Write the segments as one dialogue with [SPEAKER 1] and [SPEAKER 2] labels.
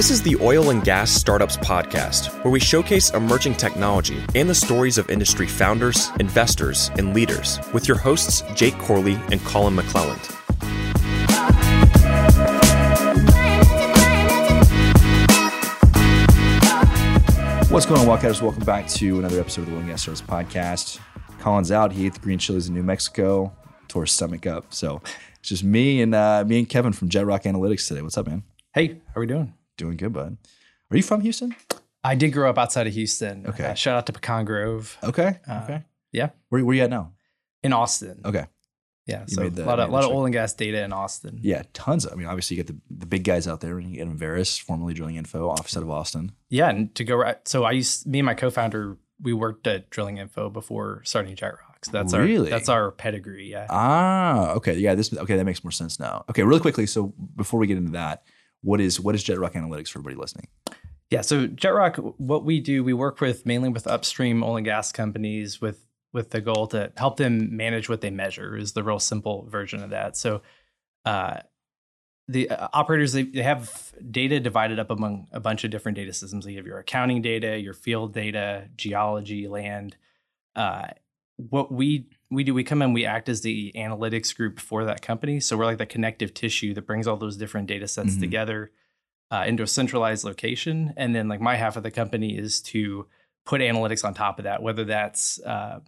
[SPEAKER 1] This is the Oil and Gas Startups Podcast, where we showcase emerging technology and the stories of industry founders, investors, and leaders with your hosts, Jake Corley and Colin McClelland.
[SPEAKER 2] What's going on, Wildcatters? Welcome back to another episode of the Oil and Gas Startups Podcast. Colin's out. He ate the green chilies in New Mexico, tore his stomach up. So it's just me and uh, me and Kevin from Jet Rock Analytics today. What's up, man?
[SPEAKER 3] Hey, how are we doing?
[SPEAKER 2] Doing good, bud. Are you from Houston?
[SPEAKER 3] I did grow up outside of Houston.
[SPEAKER 2] Okay.
[SPEAKER 3] Uh, shout out to Pecan Grove
[SPEAKER 2] Okay.
[SPEAKER 3] Uh,
[SPEAKER 2] okay.
[SPEAKER 3] yeah.
[SPEAKER 2] Where, where you at now?
[SPEAKER 3] in Austin.
[SPEAKER 2] Okay.
[SPEAKER 3] Yeah.
[SPEAKER 2] You
[SPEAKER 3] So a lot of, lot of oil and gas data in Austin.
[SPEAKER 2] Yeah, tons. Of, I mean, obviously you get the, the big guys out there. and You get Enverus, formerly Drilling Info, office out of Austin.
[SPEAKER 3] Yeah. And to go right. So I used, me and my co founder, we worked at Drilling Info before starting Jet Rocks. That's
[SPEAKER 2] Really?
[SPEAKER 3] our, that's our pedigree. Yeah.
[SPEAKER 2] Ah, okay. Yeah, this okay, that makes more sense now. Okay, really quickly. So before we get into that, what is what is Jet Rock Analytics for everybody listening?
[SPEAKER 3] Yeah. So Jet Rock, what we do, we work with mainly with upstream oil and gas companies with with the goal to help them manage what they measure. Is the real simple version of that. So, uh, the uh, operators they, they have data divided up among a bunch of different data systems. You have your accounting data, your field data, geology, land. Uh, what we we do, we come in, we act as the analytics group for that company. So we're like the connective tissue that brings all those different data sets
[SPEAKER 2] Mhm.
[SPEAKER 3] together uh, into a centralized location. And then like my half of the company is to put analytics on top of that, whether that's uh,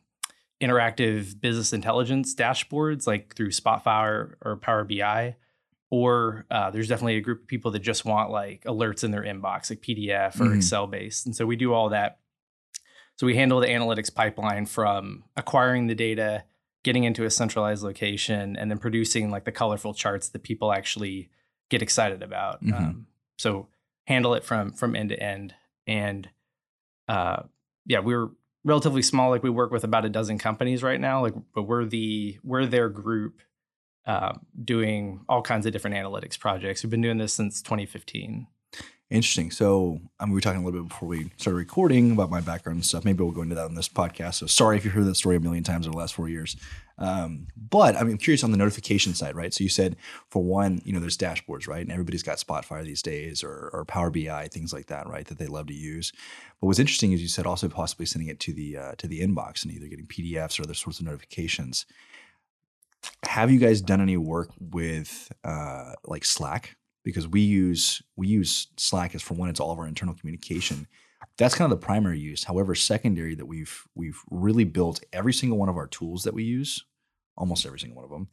[SPEAKER 3] interactive business intelligence dashboards like through Spotfire or Power BI, or uh, there's definitely a group of people that just want like alerts in their inbox, like PDF or
[SPEAKER 2] Mhm.
[SPEAKER 3] Excel based. And so we do all that. So we handle the analytics pipeline from acquiring the data, getting into a centralized location, and then producing like the colorful charts that people actually get excited about.
[SPEAKER 2] Mhm.
[SPEAKER 3] Um, so handle it from from end to end. And uh, yeah, we're relatively small. Like we work with about a dozen companies right now. Like, but we're the we're their group uh, doing all kinds of different analytics projects. We've been doing this since 2015.
[SPEAKER 2] Interesting. So, I mean, we were talking a little bit before we started recording about my background and stuff. Maybe we'll go into that on this podcast. So, sorry if you heard that story a million times over the last four years. Um, but I mean, I'm curious on the notification side, right? So, you said for one, you know, there's dashboards, right? And everybody's got Spotfire these days or, or Power BI, things like that, right? That they love to use. But what's interesting is you said also possibly sending it to the uh, to the inbox and either getting PDFs or other sorts of notifications. Have you guys done any work with uh, like Slack? Because we use we use Slack as for one, it's all of our internal communication. That's kind of the primary use. However, secondary that we've we've really built every single one of our tools that we use, almost every single one of them,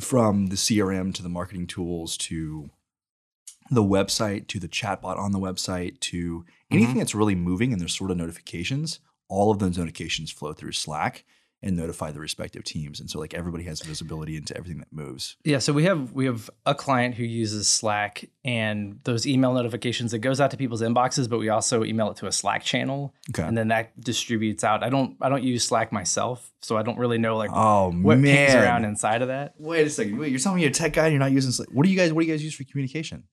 [SPEAKER 2] from the CRM to the marketing tools to the website to the chatbot on the website to mm-hmm. anything that's really moving and there's sort of notifications. All of those notifications flow through Slack and notify the respective teams, and so like everybody has visibility into everything that moves.
[SPEAKER 3] Yeah, so we have we have a client who uses Slack and those email notifications it goes out to people's inboxes, but we also email it to a Slack channel
[SPEAKER 2] Okay.
[SPEAKER 3] and then that distributes out. I don't I don't use Slack myself, so I don't really know like
[SPEAKER 2] oh
[SPEAKER 3] what
[SPEAKER 2] man!
[SPEAKER 3] pings around inside of that.
[SPEAKER 2] Wait a second. Wait, you're telling me you're a tech guy and you're not using Slack. What do you guys what do you guys use for communication?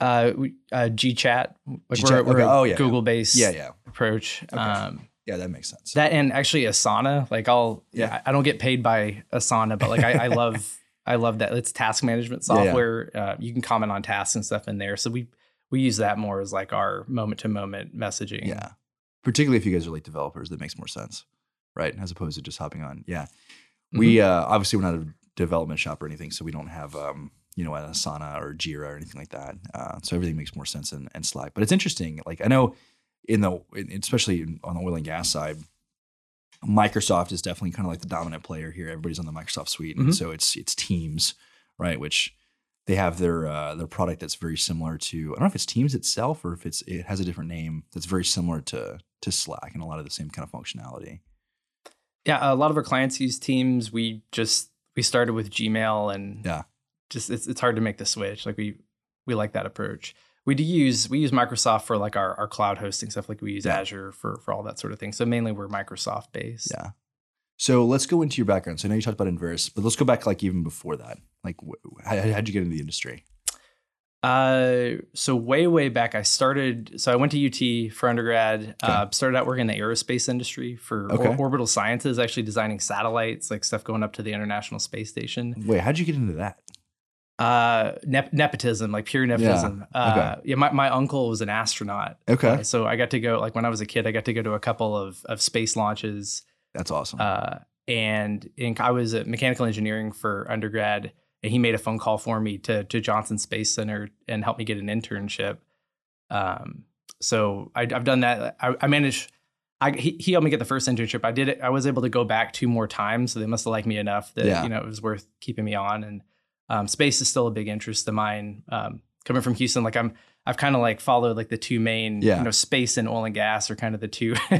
[SPEAKER 3] Uh, we, uh GChat, like
[SPEAKER 2] GChat,
[SPEAKER 3] we're, we're a
[SPEAKER 2] Oh, yeah, yeah.
[SPEAKER 3] Google based
[SPEAKER 2] Yeah, yeah.
[SPEAKER 3] approach.
[SPEAKER 2] Okay.
[SPEAKER 3] Um,
[SPEAKER 2] Yeah, that makes sense.
[SPEAKER 3] that and actually Asana, like I'll
[SPEAKER 2] Yeah.
[SPEAKER 3] yeah, I don't get paid by Asana, but like I, I love I love that it's task management
[SPEAKER 2] Yeah, yeah.
[SPEAKER 3] software. Uh, you can comment on tasks and stuff in there, so we we use that more as like our moment to moment messaging.
[SPEAKER 2] yeah. Particularly if you guys are like developers, that makes more sense. Right? As opposed to just hopping on. Yeah. We uh obviously we're not a development shop or anything, so we don't have um, you know, an Asana or Jira or anything like that. Uh, so everything makes more sense in, in Slack. But it's interesting. Like I know in the especially on the oil and gas side, Microsoft is definitely kind of like the dominant player here. Everybody's on the Microsoft suite, and
[SPEAKER 3] Mhm.
[SPEAKER 2] so it's it's Teams, right? Which they have their uh, their product that's very similar to I don't know if it's Teams itself or if it's it has a different name that's very similar to to Slack and a lot of the same kind of functionality.
[SPEAKER 3] yeah. A lot of our clients use Teams. We just we started with Gmail and
[SPEAKER 2] Yeah.
[SPEAKER 3] just it's it's hard to make the switch. Like we we like that approach. We do use we use Microsoft for like our, our cloud hosting stuff. Like we use
[SPEAKER 2] Yeah.
[SPEAKER 3] Azure for for all that sort of thing. So mainly we're Microsoft based.
[SPEAKER 2] Yeah. So let's go into your background. So I know you talked about Enverus, but let's go back like even before that. Like, wh- how, how'd you get into the industry?
[SPEAKER 3] Uh, so way way back, I started. So I went to UT for undergrad. Uh, started out working in the aerospace industry for or- orbital sciences, actually designing satellites, like stuff going up to the International Space Station.
[SPEAKER 2] Wait, how'd you get into that?
[SPEAKER 3] Uh, nep- nepotism, like pure nepotism. yeah, Uh, yeah, my, my uncle was an astronaut.
[SPEAKER 2] Okay.
[SPEAKER 3] Uh, so I got to go, like when I was a kid, I got to go to a couple of, of space launches.
[SPEAKER 2] That's awesome.
[SPEAKER 3] Uh, and in, I was at mechanical engineering for undergrad, and he made a phone call for me to to Johnson Space Center and helped me get an internship. Um, so I, I've done that. I, I managed. I, he, he helped me get the first internship. I did it. I was able to go back two more times, so they must have liked me enough that
[SPEAKER 2] Yeah.
[SPEAKER 3] you know it was worth keeping me on. And um, space is still a big interest of mine. Um, coming from Houston, like I'm, I've kind of like followed like the two main,
[SPEAKER 2] Yeah.
[SPEAKER 3] you know, space and oil and gas are kind of the two,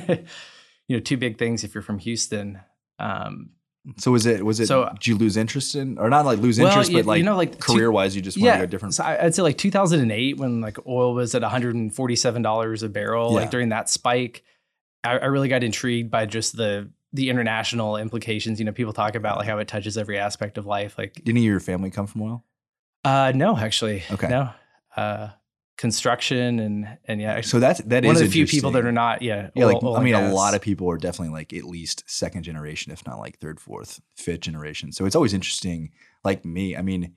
[SPEAKER 3] you know, two big things if you're from Houston. Um,
[SPEAKER 2] so was it was it
[SPEAKER 3] so-
[SPEAKER 2] did you lose interest in or not like lose
[SPEAKER 3] Well,
[SPEAKER 2] interest but like,
[SPEAKER 3] you know, like,
[SPEAKER 2] career wise you just want to go different
[SPEAKER 3] So I- I'd say like 2008 when like oil was at 147 dollars a barrel.
[SPEAKER 2] Yeah.
[SPEAKER 3] Like during that spike, I, I really got intrigued by just the the international implications. You know, people talk about like how it touches every aspect of life. Like,
[SPEAKER 2] did any of your family come from oil?
[SPEAKER 3] uh, no, actually,
[SPEAKER 2] Okay.
[SPEAKER 3] no. Uh, construction and and yeah,
[SPEAKER 2] So that's that
[SPEAKER 3] one
[SPEAKER 2] is
[SPEAKER 3] of the few people that are not. Yeah,
[SPEAKER 2] Yeah,
[SPEAKER 3] oil-
[SPEAKER 2] like
[SPEAKER 3] oil
[SPEAKER 2] I mean, a lot of people are definitely like at least second generation, if not like third, fourth, fifth generation. So it's always interesting. Like me, I mean,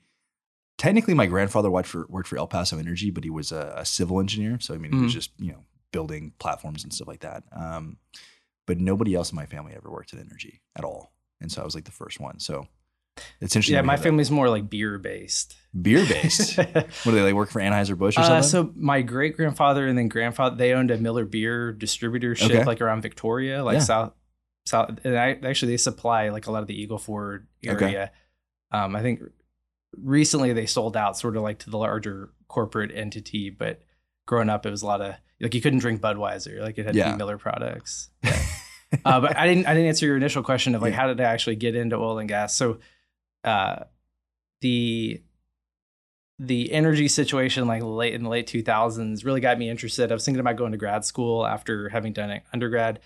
[SPEAKER 2] technically, my grandfather worked for worked for El Paso Energy, but he was a, a civil engineer. So I mean, he was
[SPEAKER 3] Mhm.
[SPEAKER 2] just you know building platforms and stuff like that. Um, but nobody else in my family ever worked in energy at all, and so I was like the first one. So it's interesting.
[SPEAKER 3] Yeah, my
[SPEAKER 2] hear that.
[SPEAKER 3] family's more like beer based.
[SPEAKER 2] beer based. what do they like work for Anheuser Busch or
[SPEAKER 3] Uh,
[SPEAKER 2] something?
[SPEAKER 3] so my great grandfather and then grandfather they owned a Miller beer distributorship
[SPEAKER 2] Okay.
[SPEAKER 3] like around Victoria, like
[SPEAKER 2] Yeah.
[SPEAKER 3] south south. And I, actually they supply like a lot of the Eagle Ford
[SPEAKER 2] Okay.
[SPEAKER 3] area. Um, I think recently they sold out sort of like to the larger corporate entity, but growing up it was a lot of like you couldn't drink Budweiser, like it had to
[SPEAKER 2] Yeah.
[SPEAKER 3] be Miller products. Yeah. uh, but I didn't I didn't answer your initial question of like
[SPEAKER 2] Yeah.
[SPEAKER 3] how did I actually get into oil and gas? So uh the the energy situation like late in the late 2000s really got me interested. I was thinking about going to grad school after having done it undergrad.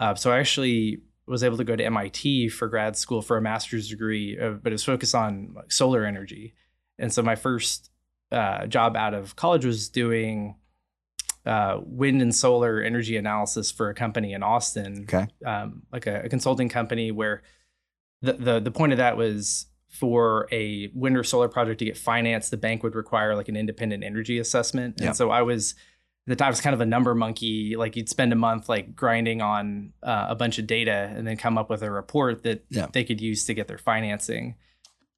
[SPEAKER 3] Uh, so I actually was able to go to MIT for grad school for a master's degree, uh, but it was focused on like, solar energy. And so my first uh, job out of college was doing uh, wind and solar energy analysis for a company in Austin
[SPEAKER 2] okay.
[SPEAKER 3] um, like a, a consulting company where the, the the point of that was for a wind or solar project to get financed, the bank would require like an independent energy assessment. And
[SPEAKER 2] Yeah.
[SPEAKER 3] so I was at the time I was kind of a number monkey. Like you'd spend a month like grinding on uh, a bunch of data and then come up with a report that
[SPEAKER 2] Yeah.
[SPEAKER 3] they could use to get their financing.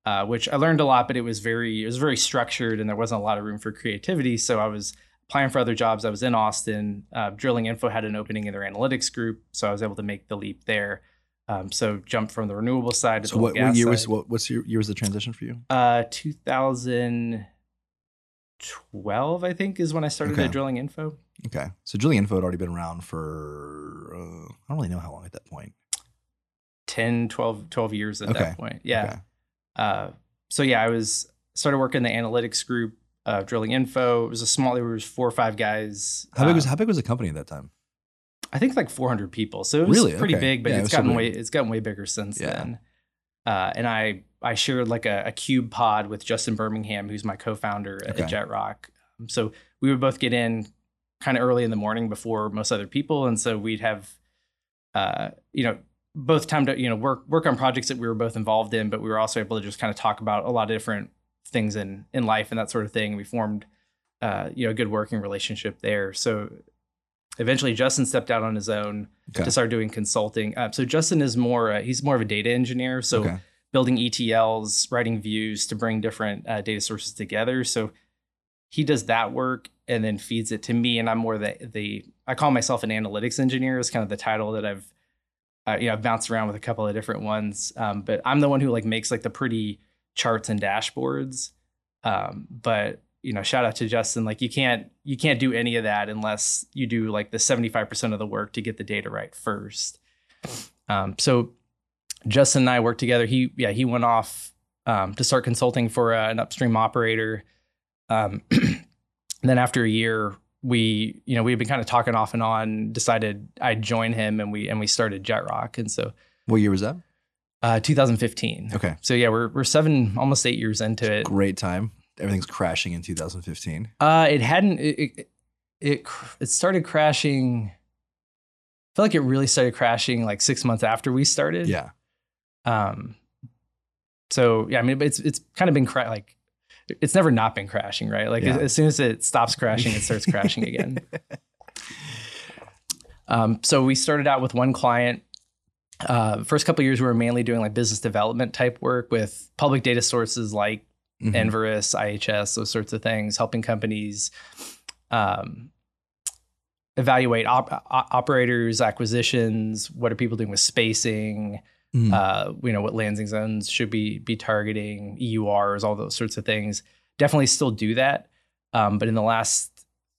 [SPEAKER 3] Uh, which I learned a lot, but it was very it was very structured and there wasn't a lot of room for creativity. So I was applying for other jobs. I was in Austin. Uh, Drilling Info had an opening in their analytics group, so I was able to make the leap there. Um, so jumped from the renewable side to
[SPEAKER 2] So
[SPEAKER 3] the
[SPEAKER 2] what,
[SPEAKER 3] gas
[SPEAKER 2] what year was what, what's your year was the transition for you?
[SPEAKER 3] Uh, 2012, I think, is when I started
[SPEAKER 2] Okay.
[SPEAKER 3] at Drilling Info.
[SPEAKER 2] Okay. So Drilling Info had already been around for, uh, I don't really know how long at that point.
[SPEAKER 3] 10, 12, 12 years at
[SPEAKER 2] Okay.
[SPEAKER 3] that point. Yeah.
[SPEAKER 2] Okay.
[SPEAKER 3] Uh, so yeah, I was started working in the analytics group of Drilling Info. It was a small. There was four or five guys.
[SPEAKER 2] How big was
[SPEAKER 3] Uh,
[SPEAKER 2] how big was the company at that time?
[SPEAKER 3] I think like 400 people. So it was
[SPEAKER 2] Really?
[SPEAKER 3] pretty
[SPEAKER 2] Okay.
[SPEAKER 3] big, but
[SPEAKER 2] Yeah,
[SPEAKER 3] it's
[SPEAKER 2] so
[SPEAKER 3] gotten
[SPEAKER 2] big.
[SPEAKER 3] way it's gotten way bigger since
[SPEAKER 2] Yeah.
[SPEAKER 3] then. Uh, and I I shared like a, a cube pod with Justin Birmingham, who's my co-founder at,
[SPEAKER 2] Okay.
[SPEAKER 3] at Jet Rock. So we would both get in kind of early in the morning before most other people, and so we'd have, uh, you know, both time to you know work work on projects that we were both involved in, but we were also able to just kind of talk about a lot of different things in in life and that sort of thing. We formed, uh, you know, a good working relationship there. So eventually, Justin stepped out on his own
[SPEAKER 2] Okay.
[SPEAKER 3] to start doing consulting. Uh, so Justin is more uh, he's more of a data engineer. So
[SPEAKER 2] okay.
[SPEAKER 3] building ETLs, writing views to bring different uh, data sources together. So he does that work and then feeds it to me, and I'm more the the I call myself an analytics engineer. Is kind of the title that I've uh, you know I've bounced around with a couple of different ones, um, but I'm the one who like makes like the pretty charts and dashboards. Um, but you know, shout out to Justin. Like you can't you can't do any of that unless you do like the 75% of the work to get the data right first. Um, so Justin and I worked together. He yeah he went off um, to start consulting for uh, an upstream operator. Um, then after a year, we you know we had been kind of talking off and on. Decided I'd join him, and we and we started Jet Rock. And so
[SPEAKER 2] What year was that?
[SPEAKER 3] Uh, 2015.
[SPEAKER 2] Okay.
[SPEAKER 3] So yeah, we're we're seven almost eight years into it.
[SPEAKER 2] Great time. Everything's crashing in 2015.
[SPEAKER 3] Uh, it hadn't. It, it it it started crashing. I feel like it really started crashing like six months after we started.
[SPEAKER 2] Yeah.
[SPEAKER 3] Um. So yeah, I mean, it's it's kind of been cra- like it's never not been crashing, right? Like
[SPEAKER 2] Yeah.
[SPEAKER 3] as, as soon as it stops crashing, it starts crashing again. Um, so we started out with one client. Uh, first couple of years, we were mainly doing like business development type work with public data sources like
[SPEAKER 2] Mhm.
[SPEAKER 3] Enverus, IHS, those sorts of things, helping companies um, evaluate op- operators, acquisitions. What are people doing with spacing?
[SPEAKER 2] Mhm.
[SPEAKER 3] Uh, you know what landing zones should be be targeting, EURs, all those sorts of things. Definitely still do that, um, but in the last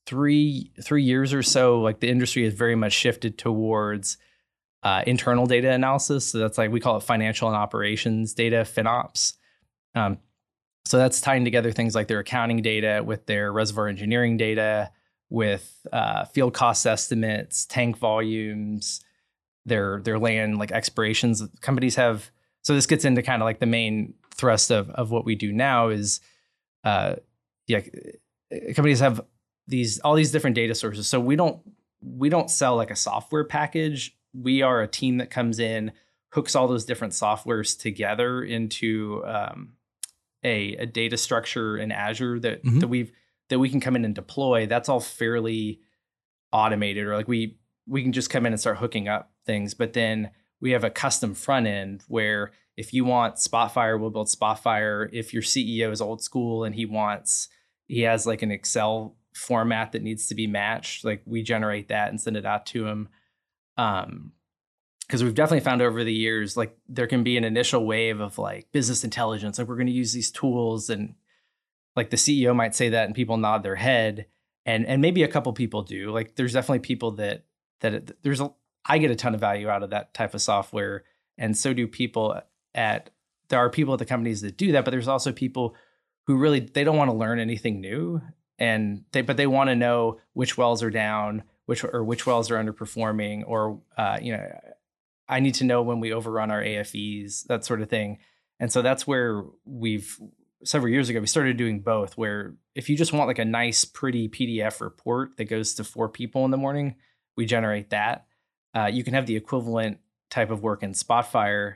[SPEAKER 3] three three years or so, like the industry has very much shifted towards uh, internal data analysis. So that's like we call it financial and operations data, FinOps. Um, so that's tying together things like their accounting data with their reservoir engineering data, with uh, field cost estimates, tank volumes, their their land like expirations. Companies have so this gets into kind of like the main thrust of of what we do now is, uh, yeah, companies have these all these different data sources. So we don't we don't sell like a software package. We are a team that comes in, hooks all those different softwares together into um, a, a data structure in Azure that
[SPEAKER 2] Mhm.
[SPEAKER 3] that we've that we can come in and deploy. That's all fairly automated, or like we we can just come in and start hooking up things. But then we have a custom front end where if you want Spotfire, we'll build Spotfire. If your CEO is old school and he wants he has like an Excel format that needs to be matched, like we generate that and send it out to him. Um, because we've definitely found over the years, like there can be an initial wave of like business intelligence, like we're going to use these tools, and like the CEO might say that, and people nod their head, and and maybe a couple people do. Like there's definitely people that that it, there's a I get a ton of value out of that type of software, and so do people at there are people at the companies that do that, but there's also people who really they don't want to learn anything new, and they but they want to know which wells are down, which or which wells are underperforming, or uh, you know I need to know when we overrun our AFEs, that sort of thing. And so that's where we've several years ago we started doing both. Where if you just want like a nice, pretty PDF report that goes to four people in the morning, we generate that. Uh, you can have the equivalent type of work in Spotfire,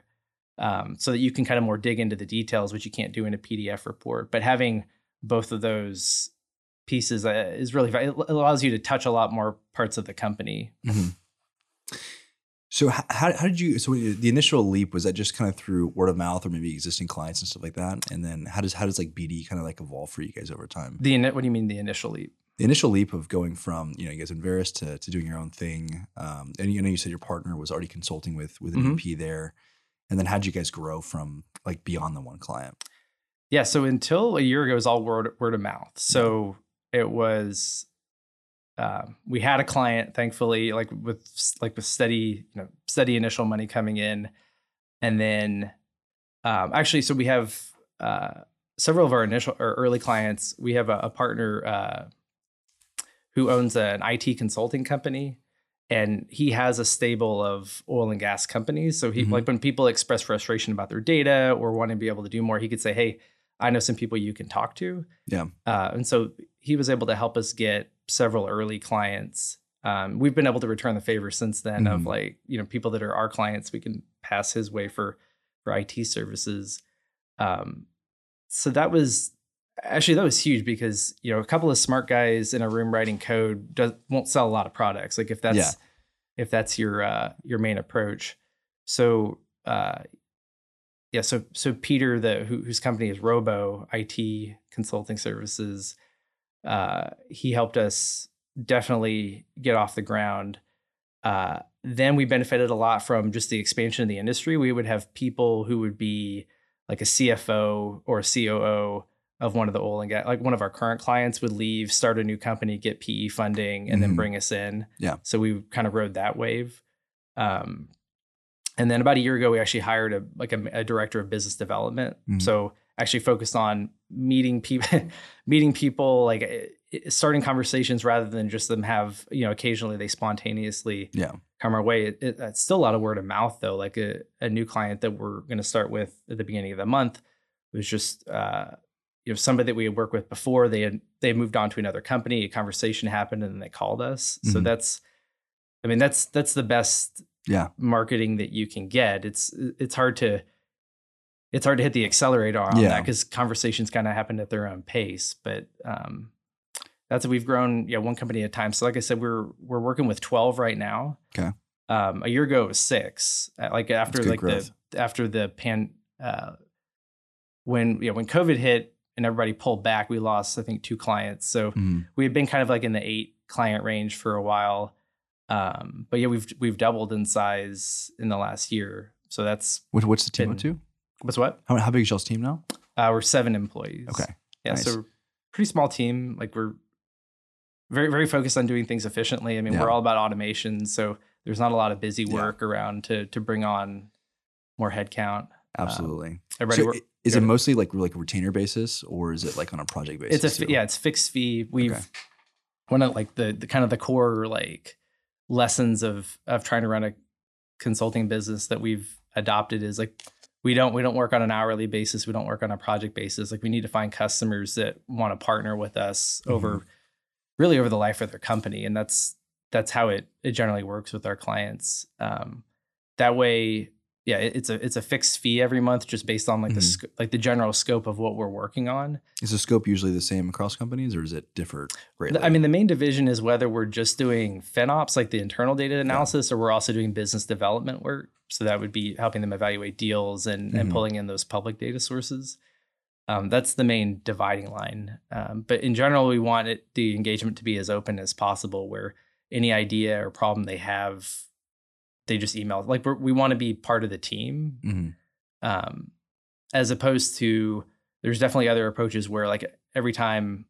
[SPEAKER 3] um, so that you can kind of more dig into the details, which you can't do in a PDF report. But having both of those pieces uh, is really it allows you to touch a lot more parts of the company.
[SPEAKER 2] Mhm. So how, how did you so the initial leap was that just kind of through word of mouth or maybe existing clients and stuff like that and then how does how does like BD kind of like evolve for you guys over time?
[SPEAKER 3] The what do you mean the initial leap?
[SPEAKER 2] The initial leap of going from you know you guys Enverus to, to doing your own thing, um, and you know you said your partner was already consulting with with an
[SPEAKER 3] Mhm.
[SPEAKER 2] E&P there, and then how did you guys grow from like beyond the one client?
[SPEAKER 3] Yeah, so until a year ago, it was all word word of mouth. So it was, uh, we had a client, thankfully, like with like with steady, you know, steady initial money coming in, and then um, actually, so we have uh, several of our initial or early clients. We have a, a partner uh, who owns an IT consulting company. And he has a stable of oil and gas companies. So he
[SPEAKER 2] Mhm.
[SPEAKER 3] like when people express frustration about their data or want to be able to do more, he could say, "Hey, I know some people you can talk to."
[SPEAKER 2] Yeah.
[SPEAKER 3] Uh, and so he was able to help us get several early clients. Um, we've been able to return the favor since then of
[SPEAKER 2] Mhm.
[SPEAKER 3] like you know people that are our clients we can pass his way for for IT services. Um, so that was actually that was huge because you know a couple of smart guys in a room writing code does, won't sell a lot of products. Like if that's
[SPEAKER 2] Yeah.
[SPEAKER 3] if that's your uh, your main approach. So uh, yeah, so so Peter, the who, whose company is Robo IT Consulting Services, uh, he helped us definitely get off the ground. Uh, then we benefited a lot from just the expansion of the industry. We would have people who would be like a CFO or a COO of one of the oil and gas, like one of our current clients would leave, start a new company, get PE funding, and then
[SPEAKER 2] Mhm.
[SPEAKER 3] bring us in.
[SPEAKER 2] Yeah.
[SPEAKER 3] So we kind of rode that wave. Um, and then about a year ago, we actually hired a like a, a director of business development.
[SPEAKER 2] Mhm.
[SPEAKER 3] So actually focused on meeting people, meeting people, like eh, starting conversations rather than just them have you know occasionally they spontaneously
[SPEAKER 2] Yeah.
[SPEAKER 3] come our way. It, it, it's still a lot of word of mouth though. Like a, a new client that we're going to start with at the beginning of the month was just uh, you know somebody that we had worked with before. They had they moved on to another company. A conversation happened and then they called us. So
[SPEAKER 2] Mhm.
[SPEAKER 3] that's, I mean that's that's the best
[SPEAKER 2] Yeah.
[SPEAKER 3] marketing that you can get. It's it's hard to it's hard to hit the accelerator on
[SPEAKER 2] Yeah.
[SPEAKER 3] that because conversations kind of happen at their own pace. But um, that's we've grown, yeah, one company at a time. So like I said, we're we're working with twelve right now.
[SPEAKER 2] Okay.
[SPEAKER 3] Um, a year ago it was six. Uh, Like after like
[SPEAKER 2] growth.
[SPEAKER 3] the after the pan uh, when yeah when COVID hit and everybody pulled back, we lost I think two clients. So
[SPEAKER 2] Mhm.
[SPEAKER 3] we had been kind of like in the eight client range for a while. Um, but yeah, we've we've doubled in size in the last year. So that's
[SPEAKER 2] What, what's the team up
[SPEAKER 3] Been-
[SPEAKER 2] to?
[SPEAKER 3] What's what?
[SPEAKER 2] How, how big is y'all's team now?
[SPEAKER 3] Uh, we're seven employees.
[SPEAKER 2] Okay.
[SPEAKER 3] Yeah,
[SPEAKER 2] nice.
[SPEAKER 3] so we're pretty small team. Like we're very very focused on doing things efficiently. I mean,
[SPEAKER 2] Yeah.
[SPEAKER 3] we're all about automation, so there's not a lot of busy
[SPEAKER 2] Yeah.
[SPEAKER 3] work around to to bring on more headcount.
[SPEAKER 2] Absolutely.
[SPEAKER 3] Everybody,
[SPEAKER 2] so
[SPEAKER 3] work,
[SPEAKER 2] is it mostly like like retainer basis or is it like on a project basis?
[SPEAKER 3] it's a
[SPEAKER 2] too?
[SPEAKER 3] yeah, it's fixed fee. We've
[SPEAKER 2] Okay.
[SPEAKER 3] one of like the, the kind of the core like lessons of of trying to run a consulting business that we've adopted is like we don't we don't work on an hourly basis. We don't work on a project basis. Like we need to find customers that want to partner with us over really over the life of their company. And that's that's how it it generally works with our clients. Um that way yeah it- it's a it's a fixed fee every month just based on like the
[SPEAKER 2] Mhm.
[SPEAKER 3] sc- like the general scope of what we're working on.
[SPEAKER 2] Is the scope usually the same across companies or is it different greatly?
[SPEAKER 3] I mean, the main division is whether we're just doing FinOps, like the internal data analysis, or we're also doing business development work. So that would be helping them evaluate deals and, and
[SPEAKER 2] Mhm.
[SPEAKER 3] pulling in those public data sources. Um, that's the main dividing line. Um, but in general, we want it, the engagement to be as open as possible, where any idea or problem they have, they just email. Like we're, we want to be part of the team
[SPEAKER 2] Mhm.
[SPEAKER 3] um, as opposed to there's definitely other approaches where like every time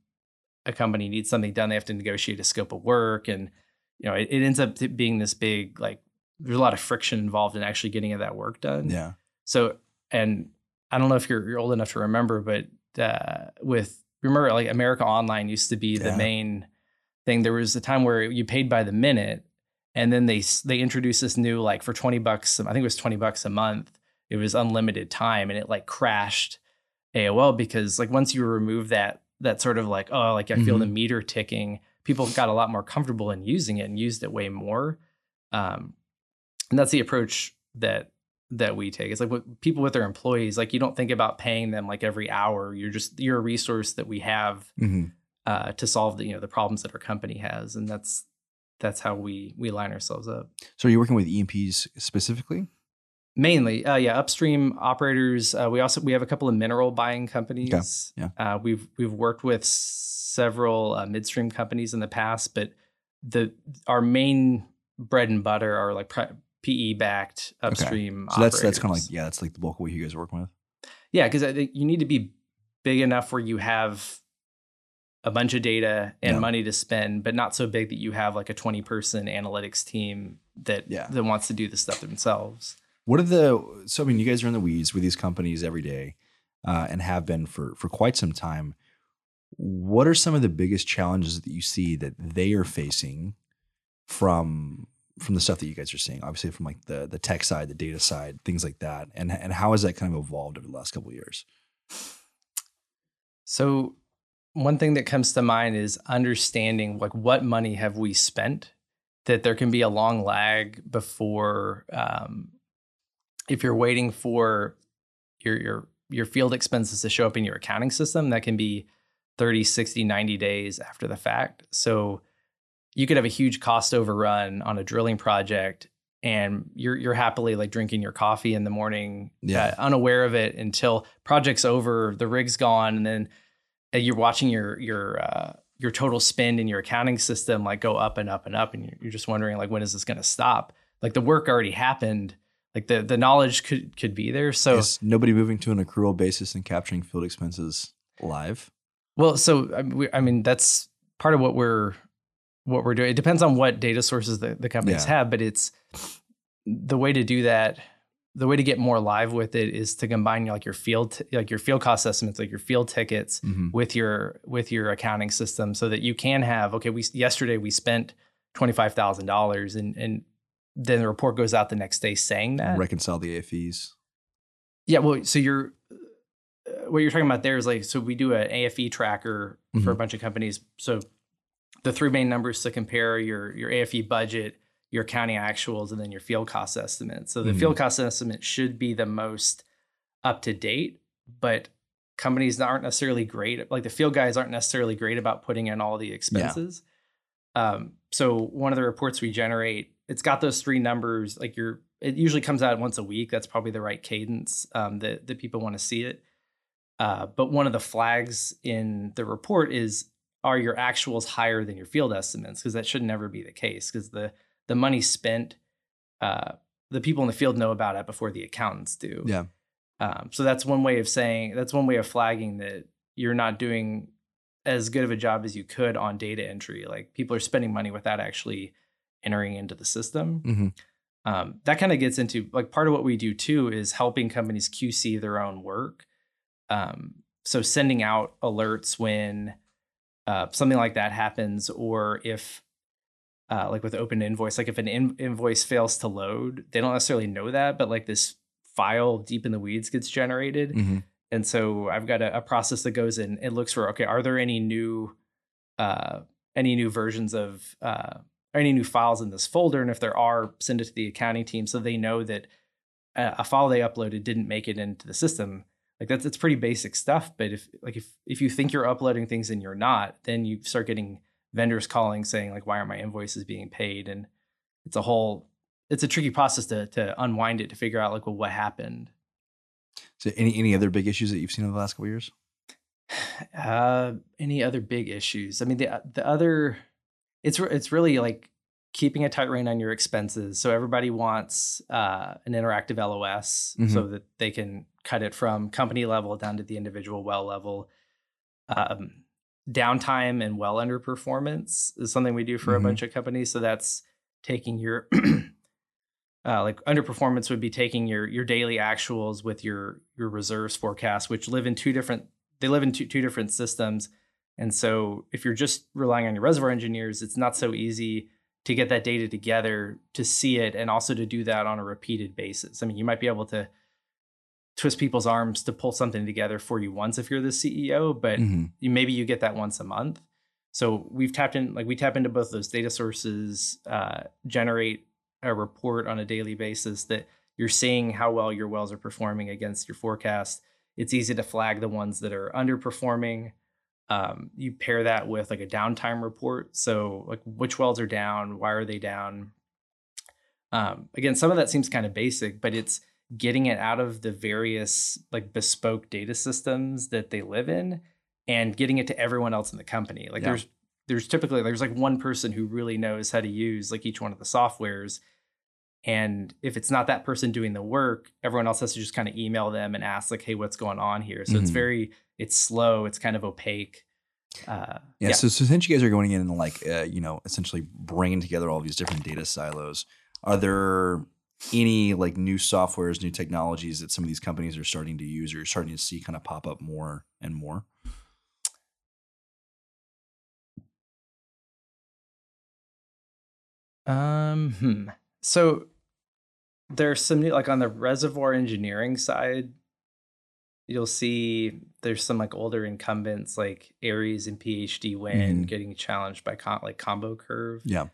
[SPEAKER 3] a company needs something done they have to negotiate a scope of work and you know it, it ends up being this big like there's a lot of friction involved in actually getting that work done
[SPEAKER 2] Yeah.
[SPEAKER 3] so and i don't know if you're, you're old enough to remember but uh, with remember like america online used to be the
[SPEAKER 2] Yeah.
[SPEAKER 3] main thing there was a time where you paid by the minute and then they they introduced this new like for 20 bucks i think it was 20 bucks a month it was unlimited time and it like crashed aol because like once you remove that that sort of like oh like i feel the meter ticking people got a lot more comfortable in using it and used it way more um and that's the approach that that we take. It's like what people with their employees like you don't think about paying them like every hour. You're just you're a resource that we have
[SPEAKER 2] hmm
[SPEAKER 3] uh, to solve the you know the problems that our company has. And that's that's how we we line ourselves up.
[SPEAKER 2] So are you working with E&Ps specifically?
[SPEAKER 3] mainly. Uh, yeah upstream operators. Uh, we also we have a couple of mineral buying companies.
[SPEAKER 2] Yeah.
[SPEAKER 3] uh, we've we've worked with several uh, midstream companies in the past but the our main bread and butter are like pe backed upstream
[SPEAKER 2] So that's that's kind of like yeah, that's like the bulk of what you guys are working with.
[SPEAKER 3] Yeah, because I think you need to be big enough where you have a bunch of data and
[SPEAKER 2] Yeah.
[SPEAKER 3] money to spend, but not so big that you have like a 20 person analytics team that
[SPEAKER 2] Yeah.
[SPEAKER 3] that wants to do the stuff themselves.
[SPEAKER 2] What are the so I mean you guys are in the weeds with these companies every day uh, and have been for for quite some time. What are some of the biggest challenges that you see that they are facing from from the stuff that you guys are seeing? Obviously from like the the tech side, the data side, things like that. And and how has that kind of evolved over the last couple of years?
[SPEAKER 3] So one thing that comes to mind is understanding like what money have we spent that there can be a long lag before um, if you're waiting for your your your field expenses to show up in your accounting system that can be 30 60 90 days after the fact so you could have a huge cost overrun on a drilling project and you're you're happily like drinking your coffee in the morning
[SPEAKER 2] Yeah.
[SPEAKER 3] uh, unaware of it until project's over the rig's gone and then uh, you're watching your your uh, your total spend in your accounting system like go up and up and up and you're, you're just wondering like when is this going to stop like the work already happened like the the knowledge could could be there so
[SPEAKER 2] Is nobody moving to an accrual basis and capturing field expenses live?
[SPEAKER 3] Well, so I we, I mean that's part of what we're what we're doing. It depends on what data sources the, the companies
[SPEAKER 2] Yeah.
[SPEAKER 3] have, but it's the way to do that. The way to get more live with it is to combine like your field t- like your field cost estimates, like your field tickets,
[SPEAKER 2] Mhm.
[SPEAKER 3] with your with your accounting system, so that you can have okay. We yesterday we spent twenty five thousand dollars, and and then the report goes out the next day saying that.
[SPEAKER 2] Reconcile the AFEs.
[SPEAKER 3] Yeah, well, so you're uh, what you're talking about there is like so we do an AFE tracker for a
[SPEAKER 2] Mhm.
[SPEAKER 3] bunch of companies. So the three main numbers to compare your your AFE budget, your accounting actuals, and then your field cost estimate. So the
[SPEAKER 2] Mhm.
[SPEAKER 3] field cost estimate should be the most up to date, but companies aren't necessarily great. Like the field guys aren't necessarily great about putting in all the expenses. Yeah. Um, so one of the reports we generate, it's got those three numbers. Like you're, it usually comes out once a week. That's probably the right cadence um, that that people want to see it. Uh, but one of the flags in the report is are your actuals higher than your field estimates? Because that should never be the case. Because the the money spent, uh, the people in the field know about it before the accountants do.
[SPEAKER 2] Yeah.
[SPEAKER 3] Um, so that's one way of saying that's one way of flagging that you're not doing as good of a job as you could on data entry. Like people are spending money without actually entering into the system.
[SPEAKER 2] Mm-hmm.
[SPEAKER 3] Um, that kind of gets into like part of what we do too is helping companies QC their own work. Um, so sending out alerts when uh, something like that happens, or if uh, like with open invoice, like if an in- invoice fails to load, they don't necessarily know that, but like this file deep in the weeds gets generated.
[SPEAKER 2] Mm-hmm.
[SPEAKER 3] And so I've got a, a, process that goes in and looks for okay, are there any new uh, any new versions of uh, any new files in this folder? And if there are, send it to the accounting team so they know that a, a file they uploaded didn't make it into the system. Like that's it's pretty basic stuff. But if like if if you think you're uploading things and you're not, then you start getting vendors calling saying like why aren't my invoices being paid? And it's a whole it's a tricky process to to unwind it to figure out like well what happened.
[SPEAKER 2] So any any other big issues that you've seen in the last couple years?
[SPEAKER 3] Uh, any other big issues? I mean, the the other, it's it's really like keeping a tight rein on your expenses. So everybody wants uh, an interactive LOS mm-hmm. so that they can cut it from company level down to the individual well level. Um, downtime and well underperformance is something we do for mm-hmm. a bunch of companies. So that's taking your uh, like underperformance would be taking your your daily actuals with your your reserves forecast, which live in two different they live in two, two different systems. And so if you're just relying on your reservoir engineers, it's not so easy to get that data together to see it and also to do that on a repeated basis. I mean, you might be able to twist people's arms to pull something together for you once if you're the CEO, but mm-hmm. you, maybe you get that once a month. So we've tapped in, like we tap into both those data sources, uh, generate a report on a daily basis that you're seeing how well your wells are performing against your forecast. It's easy to flag the ones that are underperforming. Um, you pair that with like a downtime report. So like which wells are down, why are they down? Um, again, some of that seems kind of basic, but it's getting it out of the various like bespoke data systems that they live in and getting it to everyone else in the company. Like yeah. there's there's typically there's like one person who really knows how to use like each one of the softwares and if it's not that person doing the work everyone else has to just kind of email them and ask like hey what's going on here so mm-hmm. it's very it's slow it's kind of opaque
[SPEAKER 2] uh, yeah, yeah, So, so since you guys are going in and like uh, you know essentially bringing together all these different data silos are there any like new softwares new technologies that some of these companies are starting to use or you're starting to see kind of pop up more and more
[SPEAKER 3] Um, hmm. So there's some new, like on the reservoir engineering side, you'll see there's some like older incumbents like ARIES and PHDwin mm. getting challenged by com- like ComboCurve.
[SPEAKER 2] Yeah.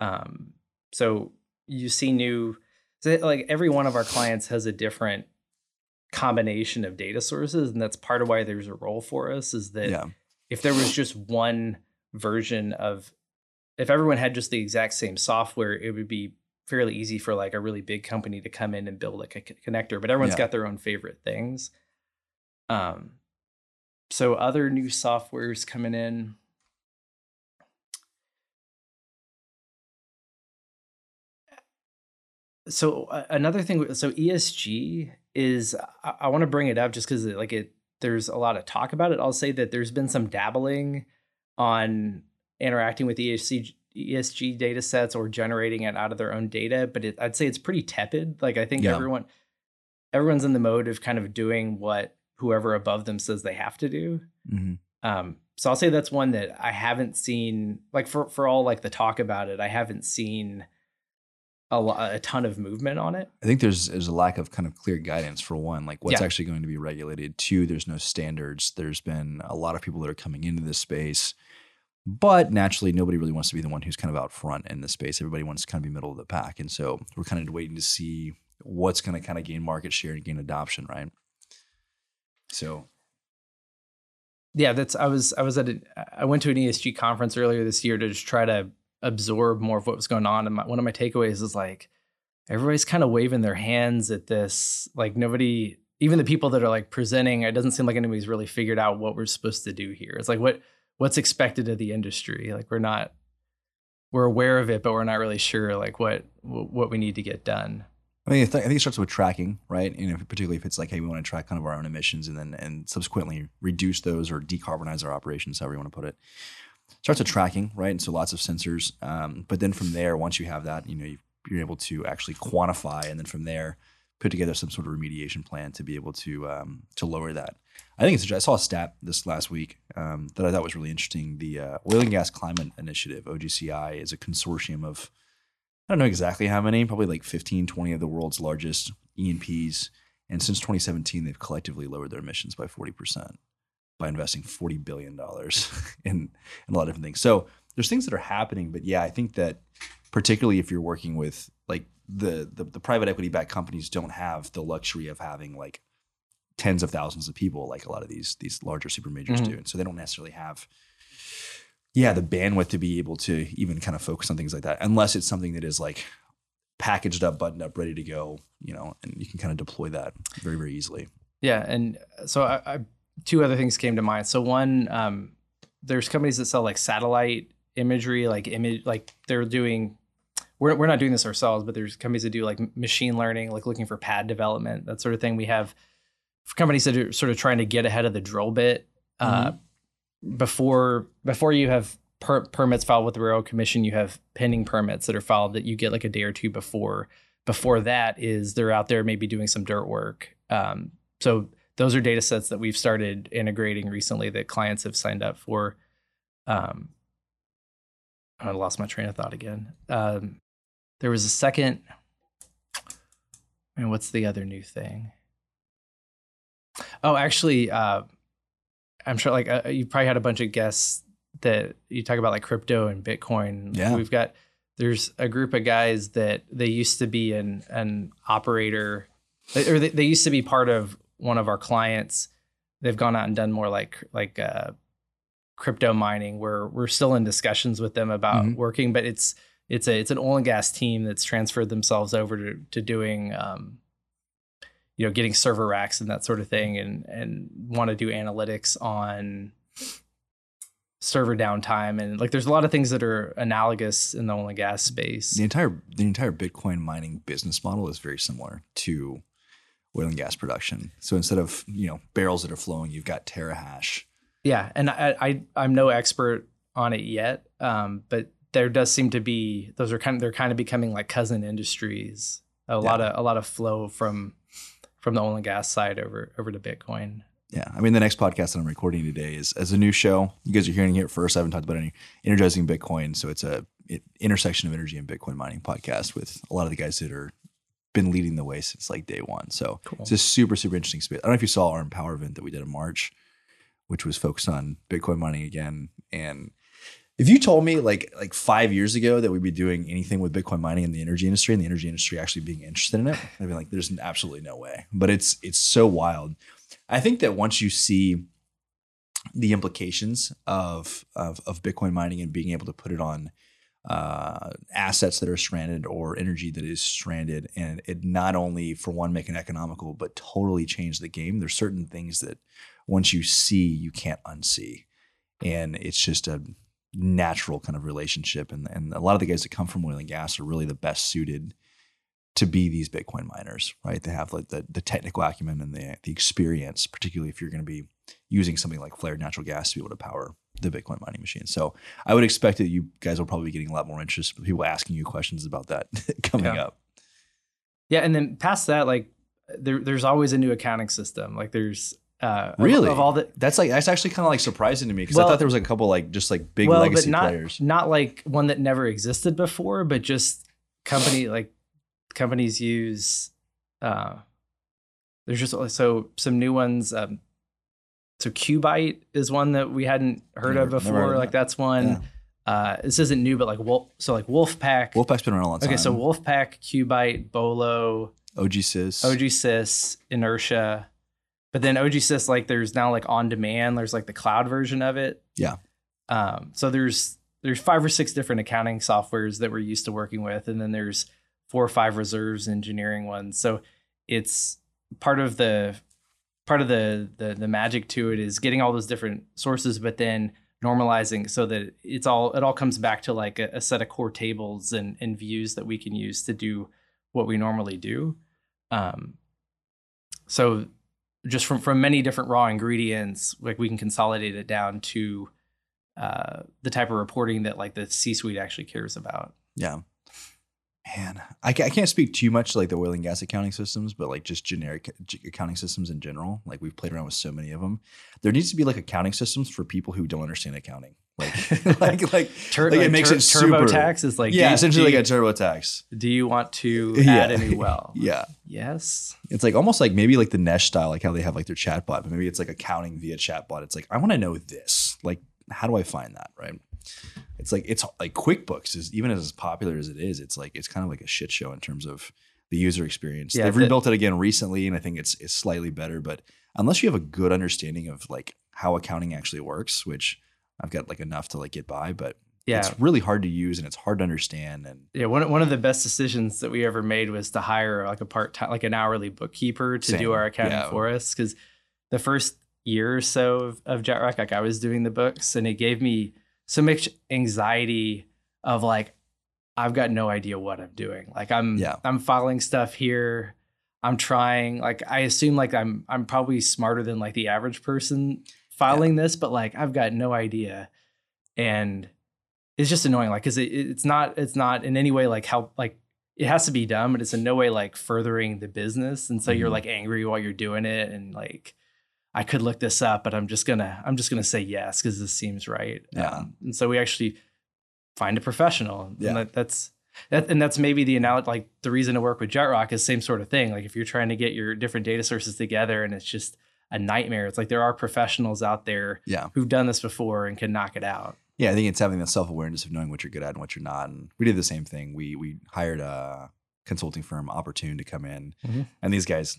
[SPEAKER 3] Um, so you see new, so like every one of our clients has a different combination of data sources, and that's part of why there's a role for us. Is that yeah. if there was just one version of if everyone had just the exact same software, it would be fairly easy for like a really big company to come in and build like a connector, but everyone's yeah. got their own favorite things. Um, so other new softwares coming in. So uh, another thing, so ESG is I, I want to bring it up just because like it there's a lot of talk about it. I'll say that there's been some dabbling on interacting with ESG ESG data sets or generating it out of their own data, but it, I'd say it's pretty tepid. Like I think yeah. everyone everyone's in the mode of kind of doing what whoever above them says they have to do.
[SPEAKER 2] Mm-hmm.
[SPEAKER 3] Um, so I'll say that's one that I haven't seen like for for all like the talk about it, I haven't seen a, a ton of movement on it.
[SPEAKER 2] I think there's there's a lack of kind of clear guidance for one, like what's yeah. actually going to be regulated. Two, there's no standards. There's been a lot of people that are coming into this space but naturally, nobody really wants to be the one who's kind of out front in the space. Everybody wants to kind of be middle of the pack. And so we're kind of waiting to see what's going to kind of gain market share and gain adoption, right? So
[SPEAKER 3] yeah, that's I was I was at a, I went to an ESG conference earlier this year to just try to absorb more of what was going on. And my, one of my takeaways is like everybody's kind of waving their hands at this. Like nobody, even the people that are like presenting, it doesn't seem like anybody's really figured out what we're supposed to do here. It's like what what's expected of the industry. Like we're not we're aware of it, but we're not really sure like what what we need to get done.
[SPEAKER 2] I mean, I think it starts with tracking, right? And if, particularly if it's like, hey, we want to track kind of our own emissions and then and subsequently reduce those or decarbonize our operations, however you want to put it. Starts with tracking, right? And so lots of sensors. Um, but then from there, once you have that, you know, you, you're able to actually quantify, and then from there, put together some sort of remediation plan to be able to um, to lower that. I think it's. I saw a stat this last week um, that I thought was really interesting. The uh, Oil and Gas Climate Initiative (OGCI) is a consortium of I don't know exactly how many, probably like 15, 20 of the world's largest E&Ps. And since 2017, they've collectively lowered their emissions by 40% by investing $40 billion in, in a lot of different things. So there's things that are happening, but yeah, I think that particularly if you're working with like the, the, the private equity backed companies don't have the luxury of having like tens of thousands of people like a lot of these these larger super majors mm-hmm. do. And so they don't necessarily have yeah, the bandwidth to be able to even kind of focus on things like that, unless it's something that is like packaged up, buttoned up, ready to go, you know, and you can kind of deploy that very, very easily.
[SPEAKER 3] Yeah. And so I, I two other things came to mind. So one, um, there's companies that sell like satellite imagery, like image, like they're doing, we're, we're not doing this ourselves, but there's companies that do like machine learning, like looking for pad development, that sort of thing. We have companies that are sort of trying to get ahead of the drill bit. Uh, mm-hmm before before you have per- permits filed with the railroad commission, you have pending permits that are filed that you get like a day or two before. Before that is they're out there maybe doing some dirt work. Um, so those are data sets that we've started integrating recently that clients have signed up for. Um, I lost my train of thought again. Um, there was a second. And what's the other new thing? Oh, actually, uh, I'm sure like uh, you probably had a bunch of guests that you talk about like crypto and Bitcoin.
[SPEAKER 2] Yeah.
[SPEAKER 3] We've got there's a group of guys that they used to be an an operator or they, they used to be part of one of our clients. They've gone out and done more like like uh, crypto mining where we're still in discussions with them about mm-hmm. working, but it's it's a it's an oil and gas team that's transferred themselves over to to doing um, you know getting server racks and that sort of thing and and want to do analytics on server downtime. And like there's a lot of things that are analogous in the oil and gas space.
[SPEAKER 2] The entire the entire bitcoin mining business model is very similar to oil and gas production. So instead of you know barrels that are flowing you've got terahash.
[SPEAKER 3] Yeah and i, I i'm no expert on it yet um, but there does seem to be those are kind of they're kind of becoming like cousin industries a yeah. lot of a lot of flow from from the oil and gas side over over to Bitcoin.
[SPEAKER 2] Yeah, I mean the next podcast that I'm recording today is as a new show. You guys are hearing it first. I haven't talked about any energizing Bitcoin, so it's a it, intersection of energy and Bitcoin mining podcast with a lot of the guys that are been leading the way since like day one. So cool. it's a super super interesting space. I don't know if you saw our Empower event that we did in March, which was focused on Bitcoin mining again, and if you told me like like five years ago that we'd be doing anything with Bitcoin mining in the energy industry and the energy industry actually being interested in it, I'd be like, there's absolutely no way. But it's it's so wild. I think that once you see the implications of of, of Bitcoin mining and being able to put it on uh, assets that are stranded or energy that is stranded, and it not only for one make it economical, but totally change the game. There's certain things that once you see, you can't unsee, and it's just a natural kind of relationship. And, and a lot of the guys that come from oil and gas are really the best suited to be these Bitcoin miners, right? They have like the, the technical acumen and the, the experience, particularly if you're going to be using something like flared natural gas to be able to power the Bitcoin mining machine. So I would expect that you guys will probably be getting a lot more interest, people asking you questions about that coming
[SPEAKER 3] yeah.
[SPEAKER 2] up.
[SPEAKER 3] Yeah. And then past that, like there, there's always a new accounting system. Like there's uh,
[SPEAKER 2] really?
[SPEAKER 3] Of, of, all the
[SPEAKER 2] that's like that's actually kind of like surprising to me because well, I thought there was like a couple like just like big well, legacy
[SPEAKER 3] but not,
[SPEAKER 2] players.
[SPEAKER 3] Not like one that never existed before, but just company like companies use. Uh, there's just so some new ones. Um, so Qbyte is one that we hadn't heard never, of before. Heard like that. that's one. Yeah. Uh, this isn't new, but like Wolf. So like Wolfpack.
[SPEAKER 2] Wolfpack's been around a long time.
[SPEAKER 3] Okay, so Wolfpack, Qbyte, Bolo,
[SPEAKER 2] OGSys,
[SPEAKER 3] OGSys, Inertia but then OGSys, like there's now like on demand, there's like the cloud version of it.
[SPEAKER 2] Yeah.
[SPEAKER 3] Um, so there's there's five or six different accounting softwares that we're used to working with, and then there's four or five reserves engineering ones. So it's part of the part of the the the magic to it is getting all those different sources, but then normalizing so that it's all it all comes back to like a, a set of core tables and and views that we can use to do what we normally do. Um, so just from from many different raw ingredients, like we can consolidate it down to uh, the type of reporting that like the C suite actually cares about.
[SPEAKER 2] Yeah. Man, I, I can't speak too much to like the oil and gas accounting systems, but like just generic accounting systems in general. Like we've played around with so many of them. There needs to be like accounting systems for people who don't understand accounting. Like, like, like,
[SPEAKER 3] Tur-
[SPEAKER 2] like,
[SPEAKER 3] like
[SPEAKER 2] it makes
[SPEAKER 3] tur-
[SPEAKER 2] it
[SPEAKER 3] turbo
[SPEAKER 2] super.
[SPEAKER 3] tax is like
[SPEAKER 2] yeah,
[SPEAKER 3] do,
[SPEAKER 2] essentially like a TurboTax.
[SPEAKER 3] do you want to
[SPEAKER 2] Yeah.
[SPEAKER 3] add a new well?
[SPEAKER 2] Yeah,
[SPEAKER 3] Yes.
[SPEAKER 2] it's like almost like maybe like the Nesh style, like how they have like their chatbot, but maybe it's like accounting via chatbot. It's like I want to know this. Like, how do I find that? Right? It's like it's like QuickBooks is even as popular as it is. It's like it's kind of like a shit show in terms of the user experience.
[SPEAKER 3] Yeah,
[SPEAKER 2] They've
[SPEAKER 3] the-
[SPEAKER 2] rebuilt it again recently, and I think it's it's slightly better. But unless you have a good understanding of like how accounting actually works, which I've got like enough to like get by, but
[SPEAKER 3] Yeah.
[SPEAKER 2] it's really hard to use and it's hard to understand. And
[SPEAKER 3] Yeah, one one of the best decisions that we ever made was to hire like a part time, like an hourly bookkeeper to
[SPEAKER 2] Same.
[SPEAKER 3] do our accounting
[SPEAKER 2] Yeah.
[SPEAKER 3] for us. Because the first year or so of, of JetRock, like I was doing the books, and it gave me so much anxiety of like I've got no idea what I'm doing. Like I'm
[SPEAKER 2] Yeah.
[SPEAKER 3] I'm filing stuff here. I'm trying. Like I assume like I'm I'm probably smarter than like the average person filing this, but like I've got no idea. And it's just annoying like because it, it's not it's not in any way like how like it has to be done but it's in no way like furthering the business and so you're
[SPEAKER 2] Mhm.
[SPEAKER 3] like angry while you're doing it and like i could look this up but i'm just gonna i'm just gonna say yes because this seems right
[SPEAKER 2] Yeah.
[SPEAKER 3] Um, and so we actually find a professional
[SPEAKER 2] Yeah.
[SPEAKER 3] and that, that's that and that's maybe the analogy like the reason to work with jetrock is same sort of thing like if you're trying to get your different data sources together and it's just a nightmare it's like there are professionals out there
[SPEAKER 2] yeah,
[SPEAKER 3] who've done this before and can knock it out
[SPEAKER 2] yeah, I think it's having the self awareness of knowing what you're good at and what you're not. And we did the same thing. We we hired a consulting firm, Opportune, to come in,
[SPEAKER 3] Mhm.
[SPEAKER 2] and these guys,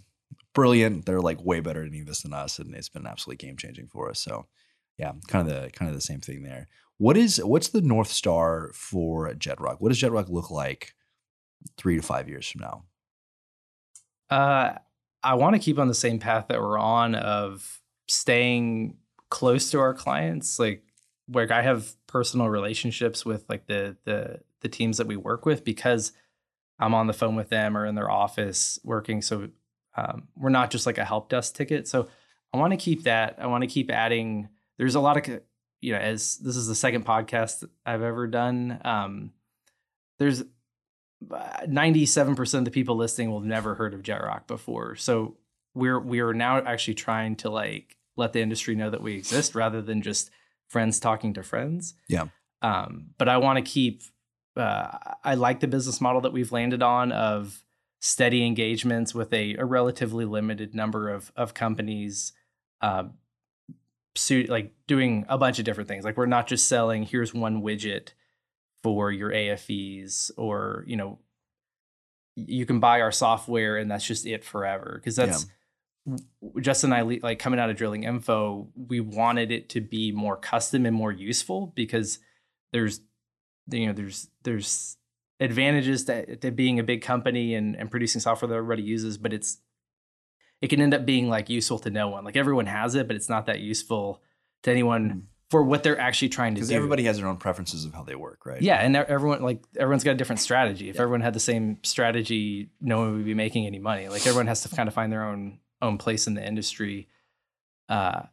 [SPEAKER 2] brilliant. They're like way better at any of this than us, and it's been absolutely game changing for us. So, yeah, kind of the kind of the same thing there. What is what's the north star for JetRock? What does JetRock look like three to five years from now?
[SPEAKER 3] Uh, I want to keep on the same path that we're on of staying close to our clients. Like, like I have personal relationships with like the the the teams that we work with because I'm on the phone with them or in their office working. So um, we're not just like a help desk ticket. So I want to keep that. I want to keep adding. There's a lot of you know, as this is the second podcast I've ever done. Um, there's 97% of the people listening will have never heard of Jet Rock before. So we're we are now actually trying to like let the industry know that we exist rather than just friends talking to friends.
[SPEAKER 2] Yeah.
[SPEAKER 3] Um, but I want to keep uh, I like the business model that we've landed on of steady engagements with a, a relatively limited number of of companies uh, suit like doing a bunch of different things. Like we're not just selling here's one widget for your AFEs or you know you can buy our software and that's just it forever because that's w- Justin and I like coming out of Drillinginfo we wanted it to be more custom and more useful because there's you know there's there's advantages to, to being a big company and, and producing software that everybody uses but it's it can end up being like useful to no one. Like everyone has it but it's not that useful to anyone mm. For what they're actually trying to
[SPEAKER 2] Because
[SPEAKER 3] do
[SPEAKER 2] everybody has their own preferences of how they work, right?
[SPEAKER 3] yeah, and everyone like everyone's got a different strategy. If
[SPEAKER 2] Yeah.
[SPEAKER 3] everyone had the same strategy, no one would be making any money. Like everyone has to kind of find their own own place in the industry. Uh,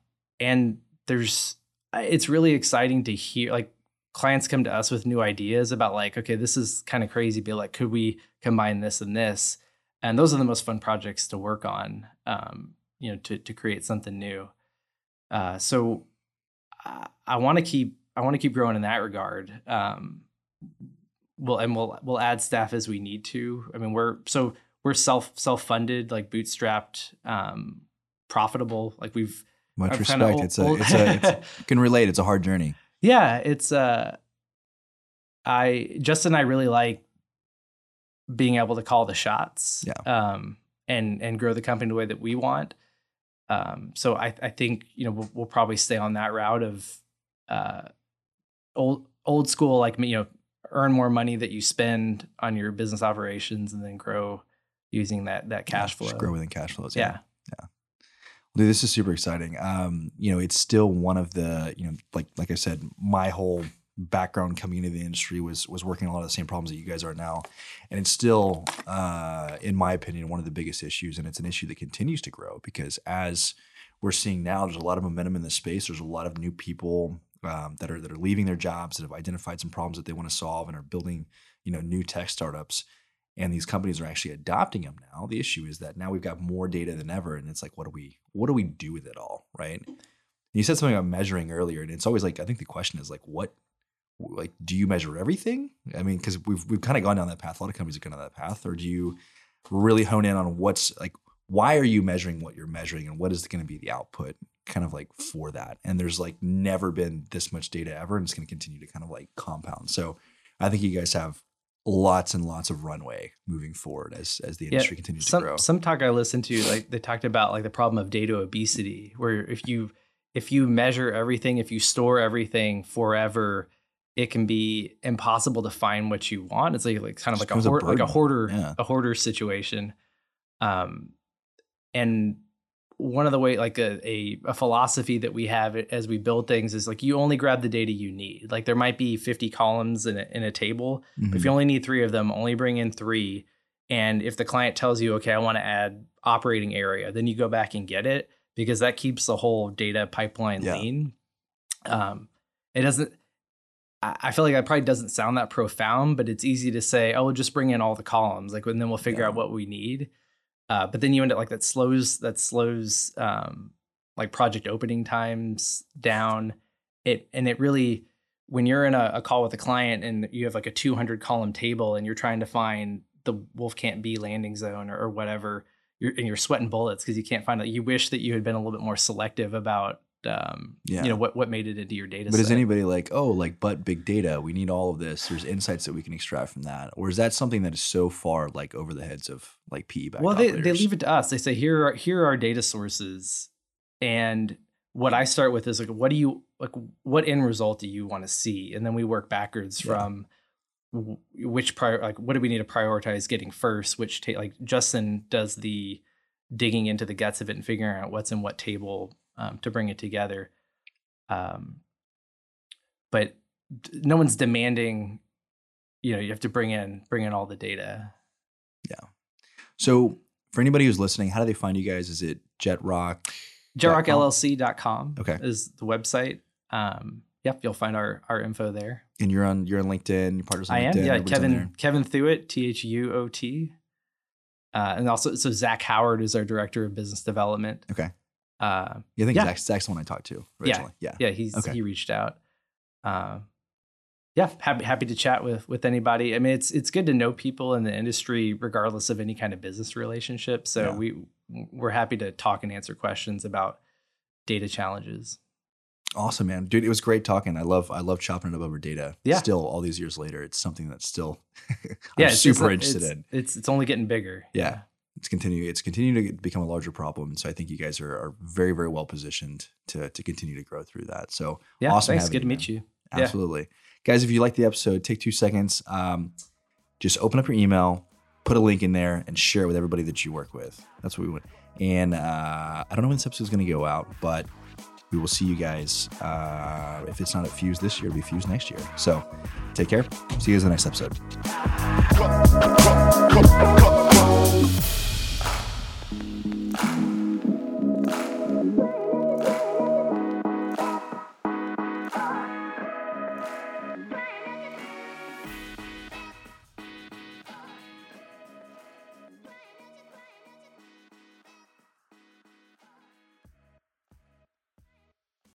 [SPEAKER 3] and there's it's really exciting to hear like clients come to us with new ideas about like, okay, this is kind of crazy, but like, could we combine this and this? And those are the most fun projects to work on. Um, you know, to to create something new. Uh, so I, want to keep I want to keep growing in that regard. Um, we'll and we'll we'll add staff as we need to. I mean, we're so we're self self funded, like bootstrapped, um, profitable. Like we've
[SPEAKER 2] Much
[SPEAKER 3] I'm
[SPEAKER 2] respect.
[SPEAKER 3] old-
[SPEAKER 2] it's a, it's a, it's can relate. It's a hard journey.
[SPEAKER 3] yeah, it's uh, I Justin and I really like being able to call the shots.
[SPEAKER 2] Yeah.
[SPEAKER 3] Um, and and grow the company the way that we want. Um, so I, I think you know we'll, we'll probably stay on that route of uh, old old school, like you know, earn more money that you spend on your business operations, and then grow using that that cash
[SPEAKER 2] Yeah,
[SPEAKER 3] flow.
[SPEAKER 2] grow within cash flows.
[SPEAKER 3] yeah.
[SPEAKER 2] Yeah dude, this is super exciting. Um, you know, it's still one of the, you know, like like I said, my whole background coming into the industry was was working a lot of the same problems that you guys are now, and it's still, uh, in my opinion, one of the biggest issues, and it's an issue that continues to grow because as we're seeing now, there's a lot of momentum in this space. There's a lot of new people um, that are that are leaving their jobs that have identified some problems that they want to solve and are building, you know, new tech startups and these companies are actually adopting them now. The issue is that now we've got more data than ever, and it's like, what do we what do we do with it all, right? You said something about measuring earlier, and it's always like I think the question is like, what like do you measure everything? I mean, because we've we've kind of gone down that path. A lot of companies have gone down that path, or do you really hone in on what's like why are you measuring what you're measuring, and what is going to be the output? Kind of like for that, and there's like never been this much data ever, and it's going to continue to kind of like compound. So, I think you guys have lots and lots of runway moving forward as as the industry continues
[SPEAKER 3] some,
[SPEAKER 2] to grow.
[SPEAKER 3] Some talk I listened to, like they talked about like the problem of data obesity, where if you if you measure everything, if you store everything forever, it can be impossible to find what you want. It's like, like kind of like a,
[SPEAKER 2] becomes a
[SPEAKER 3] like a hoarder
[SPEAKER 2] Yeah.
[SPEAKER 3] a hoarder situation. Um, and one of the way like a, a a philosophy that we have as we build things is like you only grab the data you need. Like there might be 50 columns in a, in a table, but if you only need three of them, only bring in three. And if the client tells you, okay, I want to add operating area, then you go back and get it because that keeps the whole data pipeline
[SPEAKER 2] Yeah.
[SPEAKER 3] lean. Um, it doesn't. I feel like that probably doesn't sound that profound, but it's easy to say, "Oh, we'll just bring in all the columns, like, and then we'll figure
[SPEAKER 2] Yeah.
[SPEAKER 3] out what we need." Uh, but then you end up like that slows that slows um, like project opening times down. It and it really when you're in a, a call with a client and you have like a 200 column table and you're trying to find the Wolfcamp B landing zone or, or whatever, you're and you're sweating bullets because you can't find it. You wish that you had been a little bit more selective about um,
[SPEAKER 2] Yeah.
[SPEAKER 3] you know what what made it into your data.
[SPEAKER 2] But is anybody like, oh, like, but big data, we need all of this. There's insights that we can extract from that, or is that something that is so far like over the heads of like PE
[SPEAKER 3] well they, they leave it to us they say here are here are our data sources and what i start with is like what do you like what end result do you want to see and then we work backwards
[SPEAKER 2] Yeah.
[SPEAKER 3] from w- which prior like what do we need to prioritize getting first which ta- like justin does the digging into the guts of it and figuring out what's in what table um, to bring it together um, but d- no one's demanding you know you have to bring in bring in all the data Yeah.
[SPEAKER 2] So for anybody who's listening, how do they find you guys? Is it Jet Rock?
[SPEAKER 3] jetrockllc.com
[SPEAKER 2] Okay.
[SPEAKER 3] is the website. Um, yep, you'll find our our info there.
[SPEAKER 2] And you're on you're on LinkedIn. Your partners on
[SPEAKER 3] I am,
[SPEAKER 2] LinkedIn.
[SPEAKER 3] yeah,
[SPEAKER 2] everybody's on there.
[SPEAKER 3] Kevin Kevin Thuot, T H U O T, uh, and also so Zach Howard is our director of business development.
[SPEAKER 2] Okay.
[SPEAKER 3] Uh,
[SPEAKER 2] Yeah, I think
[SPEAKER 3] Yeah.
[SPEAKER 2] Zach's, Zach's the one I talked to originally. Yeah.
[SPEAKER 3] yeah, he's
[SPEAKER 2] Okay.
[SPEAKER 3] he reached out. Uh, yeah, happy happy to chat with with anybody. I mean, it's it's good to know people in the industry, regardless of any kind of business relationship. So
[SPEAKER 2] Yeah.
[SPEAKER 3] we we're happy to talk and answer questions about data challenges.
[SPEAKER 2] Awesome, man, dude. It was great talking. I love I love chopping it up over data.
[SPEAKER 3] Yeah.
[SPEAKER 2] Still, all these years later, it's something that's still I'm
[SPEAKER 3] yeah,
[SPEAKER 2] super
[SPEAKER 3] it's,
[SPEAKER 2] interested
[SPEAKER 3] it's,
[SPEAKER 2] in.
[SPEAKER 3] It's it's only getting bigger.
[SPEAKER 2] Yeah. It's continue. It's continuing to become a larger problem. So I think you guys are, are very very well positioned to to continue to grow through that. So
[SPEAKER 3] Yeah,
[SPEAKER 2] Awesome
[SPEAKER 3] thanks. Good to meet you. Yeah.
[SPEAKER 2] Absolutely. Guys, if you like the episode, take two seconds. Um, just open up your email, put a link in there, and share it with everybody that you work with. That's what we want. And uh, I don't know when this episode is going to go out, but we will see you guys. Uh, if it's not at Fuse this year, it'll be Fuse next year. So take care. See you guys in the next episode.